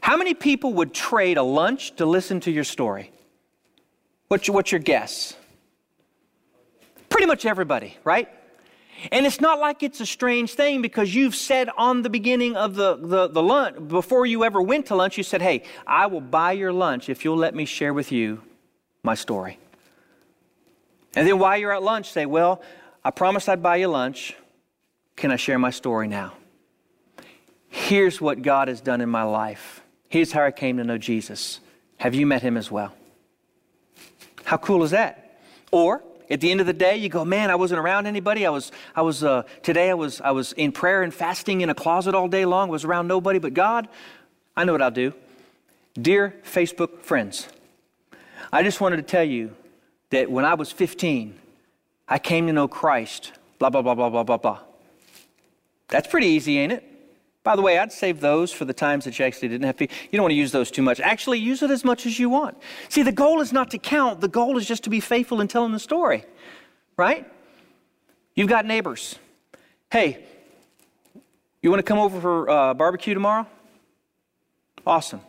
How many people would trade a lunch to listen to your story? What's your, what's your guess? Pretty much everybody, right? And it's not like it's a strange thing because you've said on the beginning of the, the, the, lunch, before you ever went to lunch, you said, Hey, I will buy your lunch if you'll let me share with you my story. And then while you're at lunch, say, Well, I promised I'd buy you lunch. Can I share my story now? Here's what God has done in my life. Here's how I came to know Jesus. Have you met him as well? How cool is that? Or at the end of the day, you go, man, I wasn't around anybody. I was, I was uh, today I was, I was in prayer and fasting in a closet all day long. was around nobody but God. I know what I'll do. Dear Facebook friends, I just wanted to tell you that when I was 15, I came to know Christ. Blah blah blah blah blah blah blah. That's pretty easy, ain't it? By the way, I'd save those for the times that you actually didn't have to. You don't want to use those too much. Actually, use it as much as you want. See, the goal is not to count, the goal is just to be faithful in telling the story, right? You've got neighbors. Hey, you want to come over for uh, barbecue tomorrow? Awesome.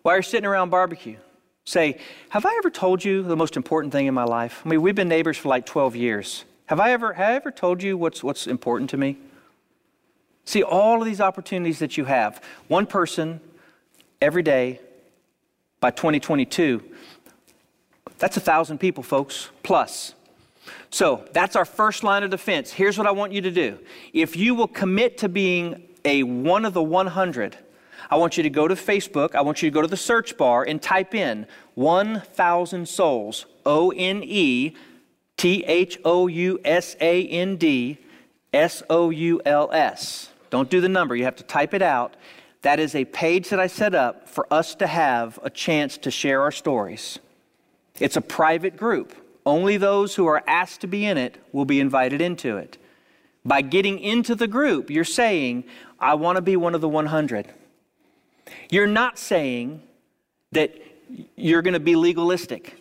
While you're sitting around barbecue, say, Have I ever told you the most important thing in my life? I mean, we've been neighbors for like 12 years. Have I ever, have I ever told you what's, what's important to me? See, all of these opportunities that you have, one person every day by 2022, that's a thousand people, folks, plus. So that's our first line of defense. Here's what I want you to do. If you will commit to being a one of the 100, I want you to go to Facebook. I want you to go to the search bar and type in 1,000 souls, O N E T H O U S A N D S O U L S. Don't do the number, you have to type it out. That is a page that I set up for us to have a chance to share our stories. It's a private group. Only those who are asked to be in it will be invited into it. By getting into the group, you're saying, I want to be one of the 100. You're not saying that you're going to be legalistic.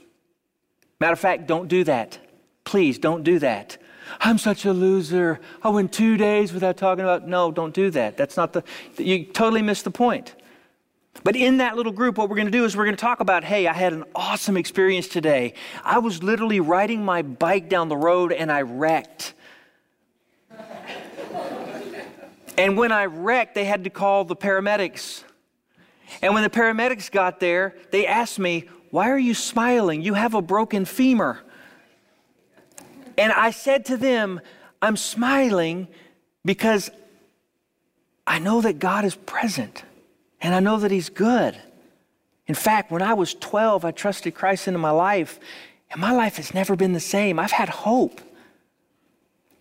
Matter of fact, don't do that. Please don't do that. I'm such a loser. I went two days without talking about. No, don't do that. That's not the. You totally missed the point. But in that little group, what we're going to do is we're going to talk about hey, I had an awesome experience today. I was literally riding my bike down the road and I wrecked. and when I wrecked, they had to call the paramedics. And when the paramedics got there, they asked me, Why are you smiling? You have a broken femur. And I said to them, I'm smiling because I know that God is present and I know that He's good. In fact, when I was 12, I trusted Christ into my life, and my life has never been the same. I've had hope.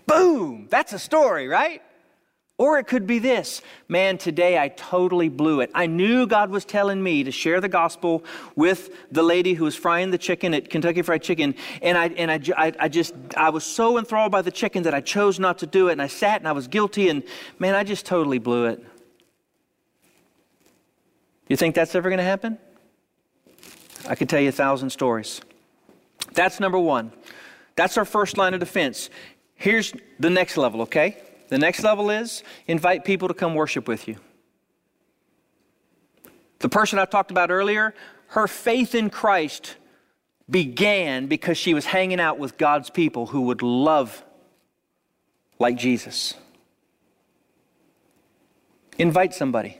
Boom! That's a story, right? Or it could be this man, today I totally blew it. I knew God was telling me to share the gospel with the lady who was frying the chicken at Kentucky Fried Chicken. And I, and I, I, I just, I was so enthralled by the chicken that I chose not to do it. And I sat and I was guilty. And man, I just totally blew it. You think that's ever going to happen? I could tell you a thousand stories. That's number one. That's our first line of defense. Here's the next level, okay? The next level is invite people to come worship with you. The person I talked about earlier, her faith in Christ began because she was hanging out with God's people who would love like Jesus. Invite somebody.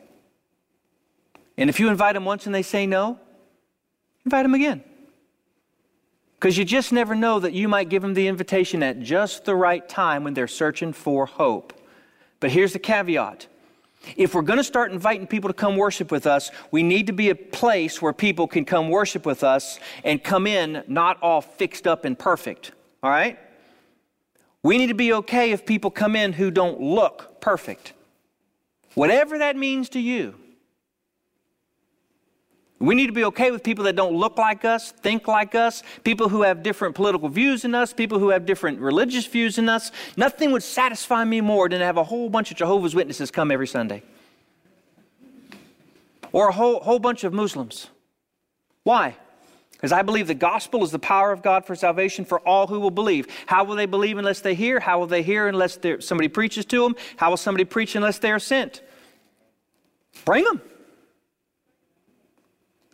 And if you invite them once and they say no, invite them again. Because you just never know that you might give them the invitation at just the right time when they're searching for hope. But here's the caveat if we're going to start inviting people to come worship with us, we need to be a place where people can come worship with us and come in not all fixed up and perfect. All right? We need to be okay if people come in who don't look perfect. Whatever that means to you. We need to be okay with people that don't look like us, think like us, people who have different political views than us, people who have different religious views than us. Nothing would satisfy me more than to have a whole bunch of Jehovah's Witnesses come every Sunday. Or a whole, whole bunch of Muslims. Why? Because I believe the gospel is the power of God for salvation for all who will believe. How will they believe unless they hear? How will they hear unless somebody preaches to them? How will somebody preach unless they are sent? Bring them.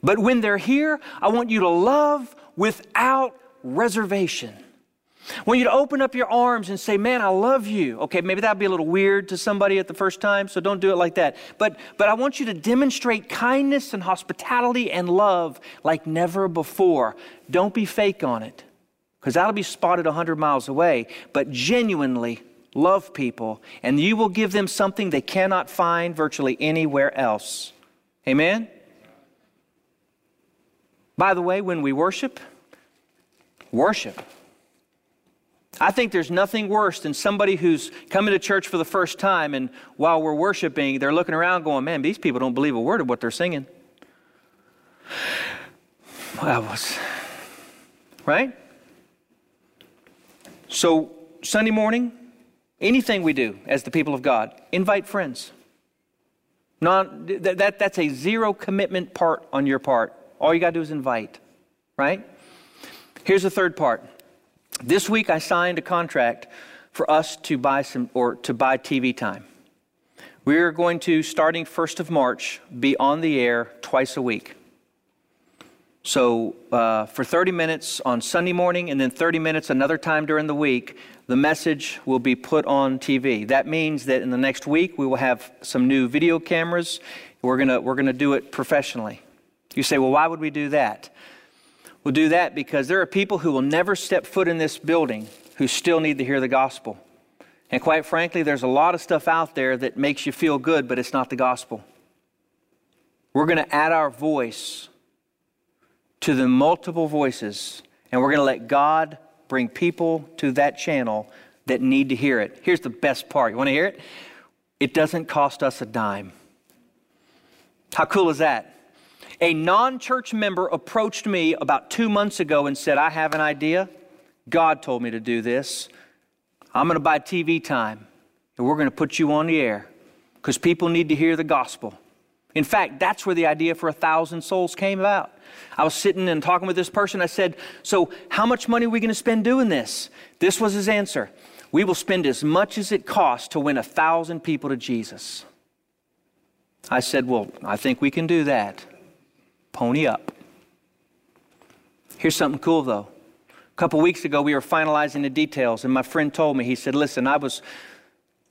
But when they're here, I want you to love without reservation. I want you to open up your arms and say, Man, I love you. Okay, maybe that'd be a little weird to somebody at the first time, so don't do it like that. But, but I want you to demonstrate kindness and hospitality and love like never before. Don't be fake on it, because that'll be spotted 100 miles away. But genuinely love people, and you will give them something they cannot find virtually anywhere else. Amen? By the way, when we worship, worship. I think there's nothing worse than somebody who's coming to church for the first time and while we're worshiping, they're looking around going, man, these people don't believe a word of what they're singing. Was, right? So, Sunday morning, anything we do as the people of God, invite friends. Non, that, that, that's a zero commitment part on your part. All you got to do is invite, right? Here's the third part. This week I signed a contract for us to buy some or to buy TV time. We're going to starting 1st of March be on the air twice a week. So, uh, for 30 minutes on Sunday morning and then 30 minutes another time during the week, the message will be put on TV. That means that in the next week we will have some new video cameras. We're going we're to do it professionally. You say, well, why would we do that? We'll do that because there are people who will never step foot in this building who still need to hear the gospel. And quite frankly, there's a lot of stuff out there that makes you feel good, but it's not the gospel. We're going to add our voice to the multiple voices, and we're going to let God bring people to that channel that need to hear it. Here's the best part. You want to hear it? It doesn't cost us a dime. How cool is that? A non church member approached me about two months ago and said, I have an idea. God told me to do this. I'm going to buy TV time, and we're going to put you on the air because people need to hear the gospel. In fact, that's where the idea for a thousand souls came about. I was sitting and talking with this person. I said, So, how much money are we going to spend doing this? This was his answer We will spend as much as it costs to win a thousand people to Jesus. I said, Well, I think we can do that. Pony up. Here's something cool, though. A couple weeks ago, we were finalizing the details, and my friend told me, he said, Listen, I was,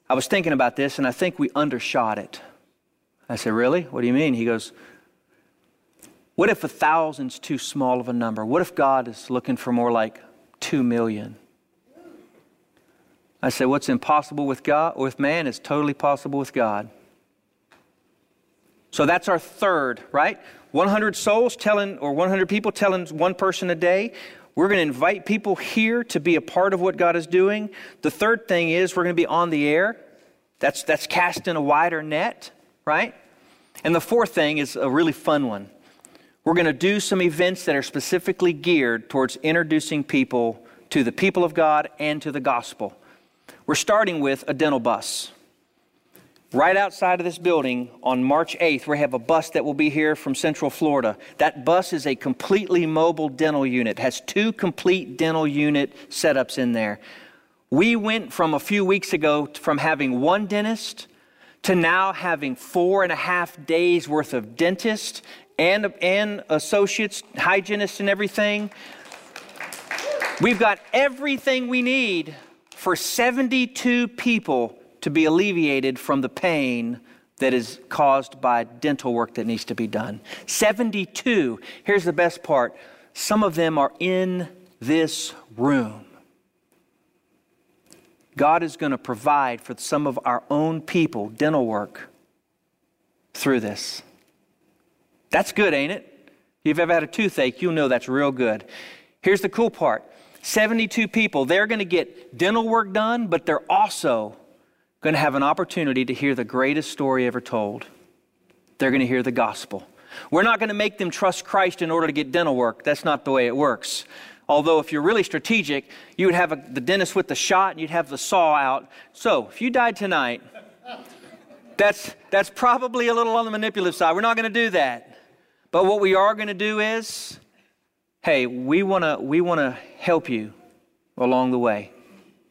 I was thinking about this, and I think we undershot it. I said, Really? What do you mean? He goes, What if a thousand's too small of a number? What if God is looking for more like two million? I said, What's impossible with God or with man is totally possible with God. So that's our third, right? 100 souls telling, or 100 people telling one person a day. We're going to invite people here to be a part of what God is doing. The third thing is we're going to be on the air. That's, that's casting a wider net right? And the fourth thing is a really fun one. We're going to do some events that are specifically geared towards introducing people to the people of God and to the gospel. We're starting with a dental bus. Right outside of this building on March 8th, we have a bus that will be here from Central Florida. That bus is a completely mobile dental unit, has two complete dental unit setups in there. We went from a few weeks ago from having one dentist to now having four and a half days worth of dentists and, and associates, hygienists, and everything. We've got everything we need for 72 people to be alleviated from the pain that is caused by dental work that needs to be done. 72. Here's the best part some of them are in this room. God is going to provide for some of our own people dental work through this. That's good, ain't it? If you've ever had a toothache, you'll know that's real good. Here's the cool part 72 people, they're going to get dental work done, but they're also going to have an opportunity to hear the greatest story ever told. They're going to hear the gospel. We're not going to make them trust Christ in order to get dental work. That's not the way it works. Although, if you're really strategic, you would have a, the dentist with the shot and you'd have the saw out. So, if you died tonight, that's, that's probably a little on the manipulative side. We're not going to do that. But what we are going to do is hey, we want to we wanna help you along the way.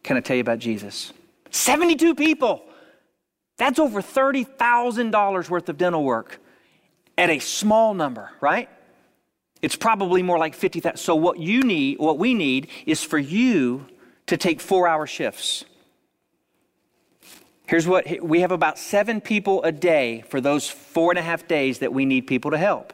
Can I tell you about Jesus? 72 people. That's over $30,000 worth of dental work at a small number, right? It's probably more like 50,000. So what you need, what we need is for you to take 4-hour shifts. Here's what we have about seven people a day for those four and a half days that we need people to help.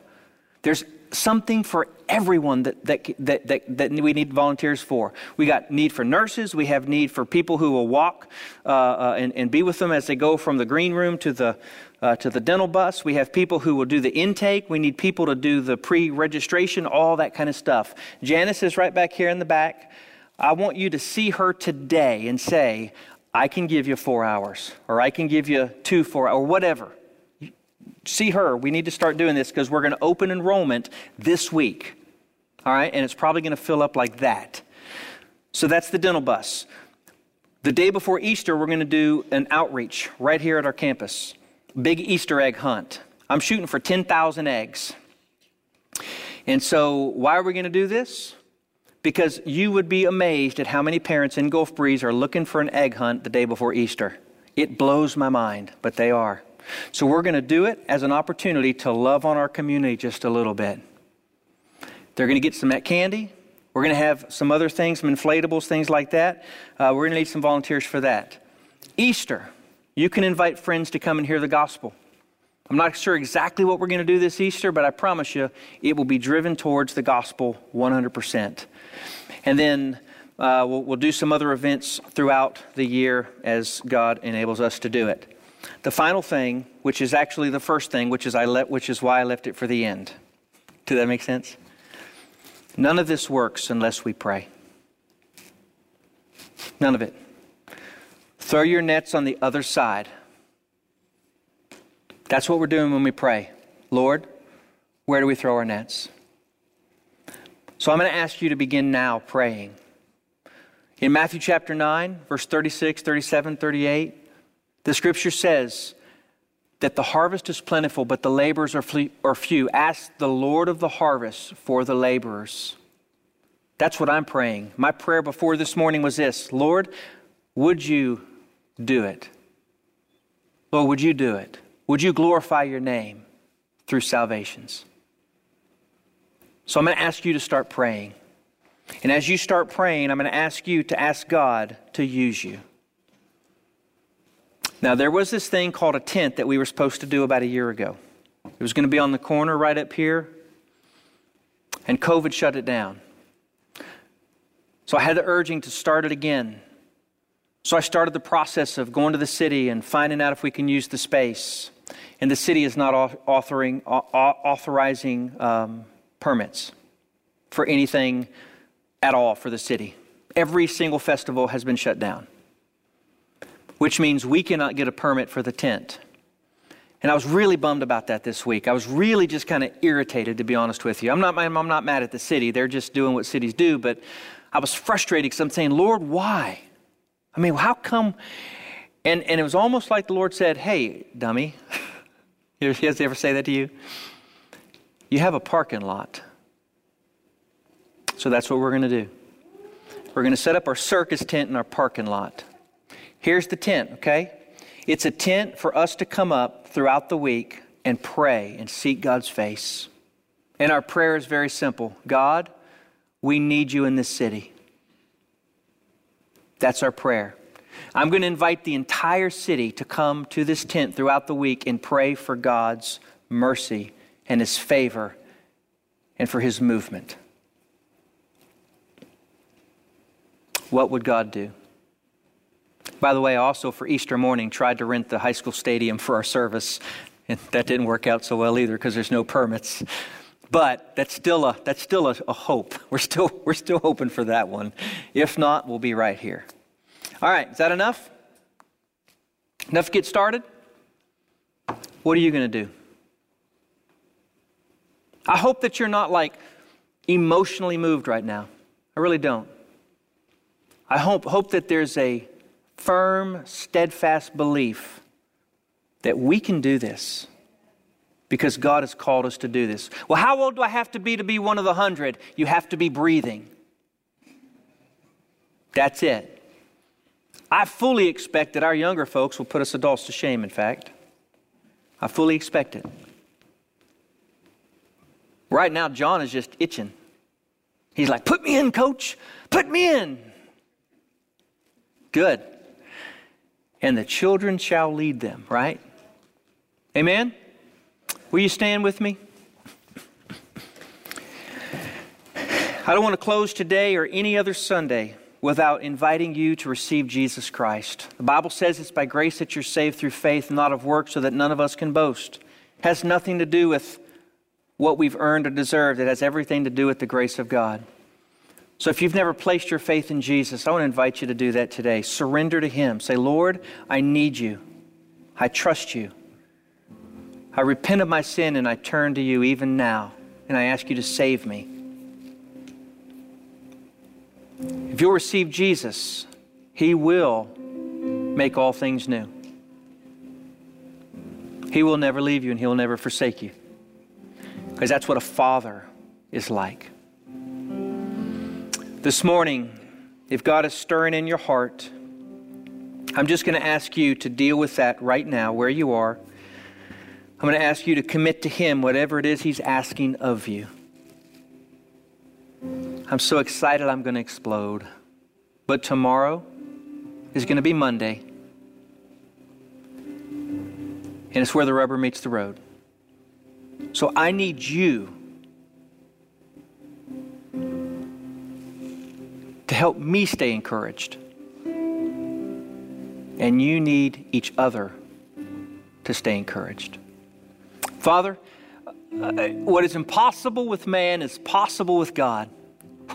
There's something for everyone that, that, that, that, that we need volunteers for. We got need for nurses. We have need for people who will walk uh, uh, and, and be with them as they go from the green room to the, uh, to the dental bus. We have people who will do the intake. We need people to do the pre registration, all that kind of stuff. Janice is right back here in the back. I want you to see her today and say, I can give you four hours, or I can give you two, four, or whatever. See her. We need to start doing this because we're going to open enrollment this week. All right? And it's probably going to fill up like that. So that's the dental bus. The day before Easter, we're going to do an outreach right here at our campus big Easter egg hunt. I'm shooting for 10,000 eggs. And so, why are we going to do this? Because you would be amazed at how many parents in Gulf Breeze are looking for an egg hunt the day before Easter. It blows my mind, but they are. So, we're going to do it as an opportunity to love on our community just a little bit. They're going to get some candy. We're going to have some other things, some inflatables, things like that. Uh, we're going to need some volunteers for that. Easter, you can invite friends to come and hear the gospel. I'm not sure exactly what we're going to do this Easter, but I promise you it will be driven towards the gospel 100%. And then uh, we'll, we'll do some other events throughout the year as God enables us to do it. The final thing, which is actually the first thing, which is, I let, which is why I left it for the end. Does that make sense? None of this works unless we pray. None of it. Throw your nets on the other side. That's what we're doing when we pray. Lord, where do we throw our nets? So I'm going to ask you to begin now praying. In Matthew chapter 9, verse 36, 37, 38, the scripture says that the harvest is plentiful, but the laborers are, few. Ask the Lord of the harvest for the laborers. That's what I'm praying. My prayer before this morning was this Lord, would you do it? Lord, would you do it? Would you glorify your name through salvations? So I'm going to ask you to start praying. And as you start praying, I'm going to ask you to ask God to use you. Now, there was this thing called a tent that we were supposed to do about a year ago. It was going to be on the corner right up here, and COVID shut it down. So I had the urging to start it again. So I started the process of going to the city and finding out if we can use the space. And the city is not authoring, authorizing um, permits for anything at all for the city. Every single festival has been shut down which means we cannot get a permit for the tent. And I was really bummed about that this week. I was really just kind of irritated, to be honest with you. I'm not, I'm not mad at the city, they're just doing what cities do, but I was frustrated because I'm saying, Lord, why? I mean, how come? And, and it was almost like the Lord said, Hey, dummy. Has he ever say that to you? You have a parking lot. So that's what we're going to do. We're going to set up our circus tent in our parking lot. Here's the tent, okay? It's a tent for us to come up throughout the week and pray and seek God's face. And our prayer is very simple God, we need you in this city. That's our prayer. I'm going to invite the entire city to come to this tent throughout the week and pray for God's mercy and His favor and for His movement. What would God do? By the way, also for Easter morning tried to rent the high school stadium for our service, and that didn't work out so well either because there's no permits. But that's still a that's still a, a hope. We're still we're still hoping for that one. If not, we'll be right here. All right, is that enough? Enough to get started? What are you going to do? I hope that you're not like emotionally moved right now. I really don't. I hope, hope that there's a firm, steadfast belief that we can do this because God has called us to do this. Well, how old do I have to be to be one of the hundred? You have to be breathing. That's it. I fully expect that our younger folks will put us adults to shame, in fact. I fully expect it. Right now, John is just itching. He's like, Put me in, coach. Put me in. Good and the children shall lead them, right? Amen? Will you stand with me? I don't want to close today or any other Sunday without inviting you to receive Jesus Christ. The Bible says it's by grace that you're saved through faith, not of works, so that none of us can boast. It has nothing to do with what we've earned or deserved. It has everything to do with the grace of God. So if you've never placed your faith in Jesus, I want to invite you to do that today. Surrender to Him. Say, Lord, I need you. I trust you. I repent of my sin and I turn to you even now, and I ask you to save me. If you'll receive Jesus, He will make all things new. He will never leave you and He will never forsake you. Because that's what a father is like. This morning, if God is stirring in your heart, I'm just going to ask you to deal with that right now, where you are. I'm going to ask you to commit to Him whatever it is He's asking of you. I'm so excited I'm going to explode. But tomorrow is going to be Monday. And it's where the rubber meets the road. So I need you help me stay encouraged. And you need each other to stay encouraged. Father, uh, what is impossible with man is possible with God.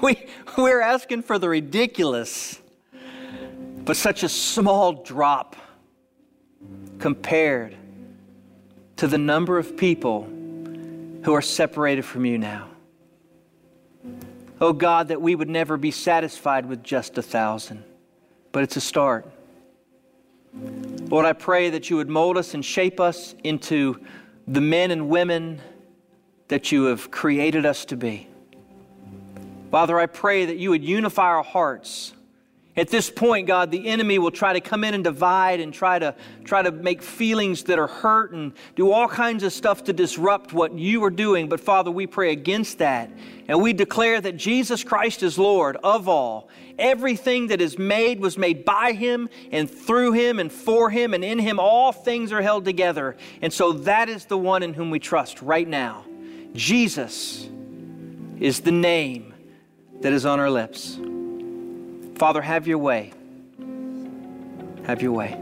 We, we're asking for the ridiculous, but such a small drop compared to the number of people who are separated from you now. Oh God, that we would never be satisfied with just a thousand, but it's a start. Lord, I pray that you would mold us and shape us into the men and women that you have created us to be. Father, I pray that you would unify our hearts. At this point, God, the enemy will try to come in and divide and try to try to make feelings that are hurt and do all kinds of stuff to disrupt what you are doing. But Father, we pray against that. And we declare that Jesus Christ is Lord of all. Everything that is made was made by him and through him and for him, and in him all things are held together. And so that is the one in whom we trust right now. Jesus is the name that is on our lips. Father, have your way. Have your way.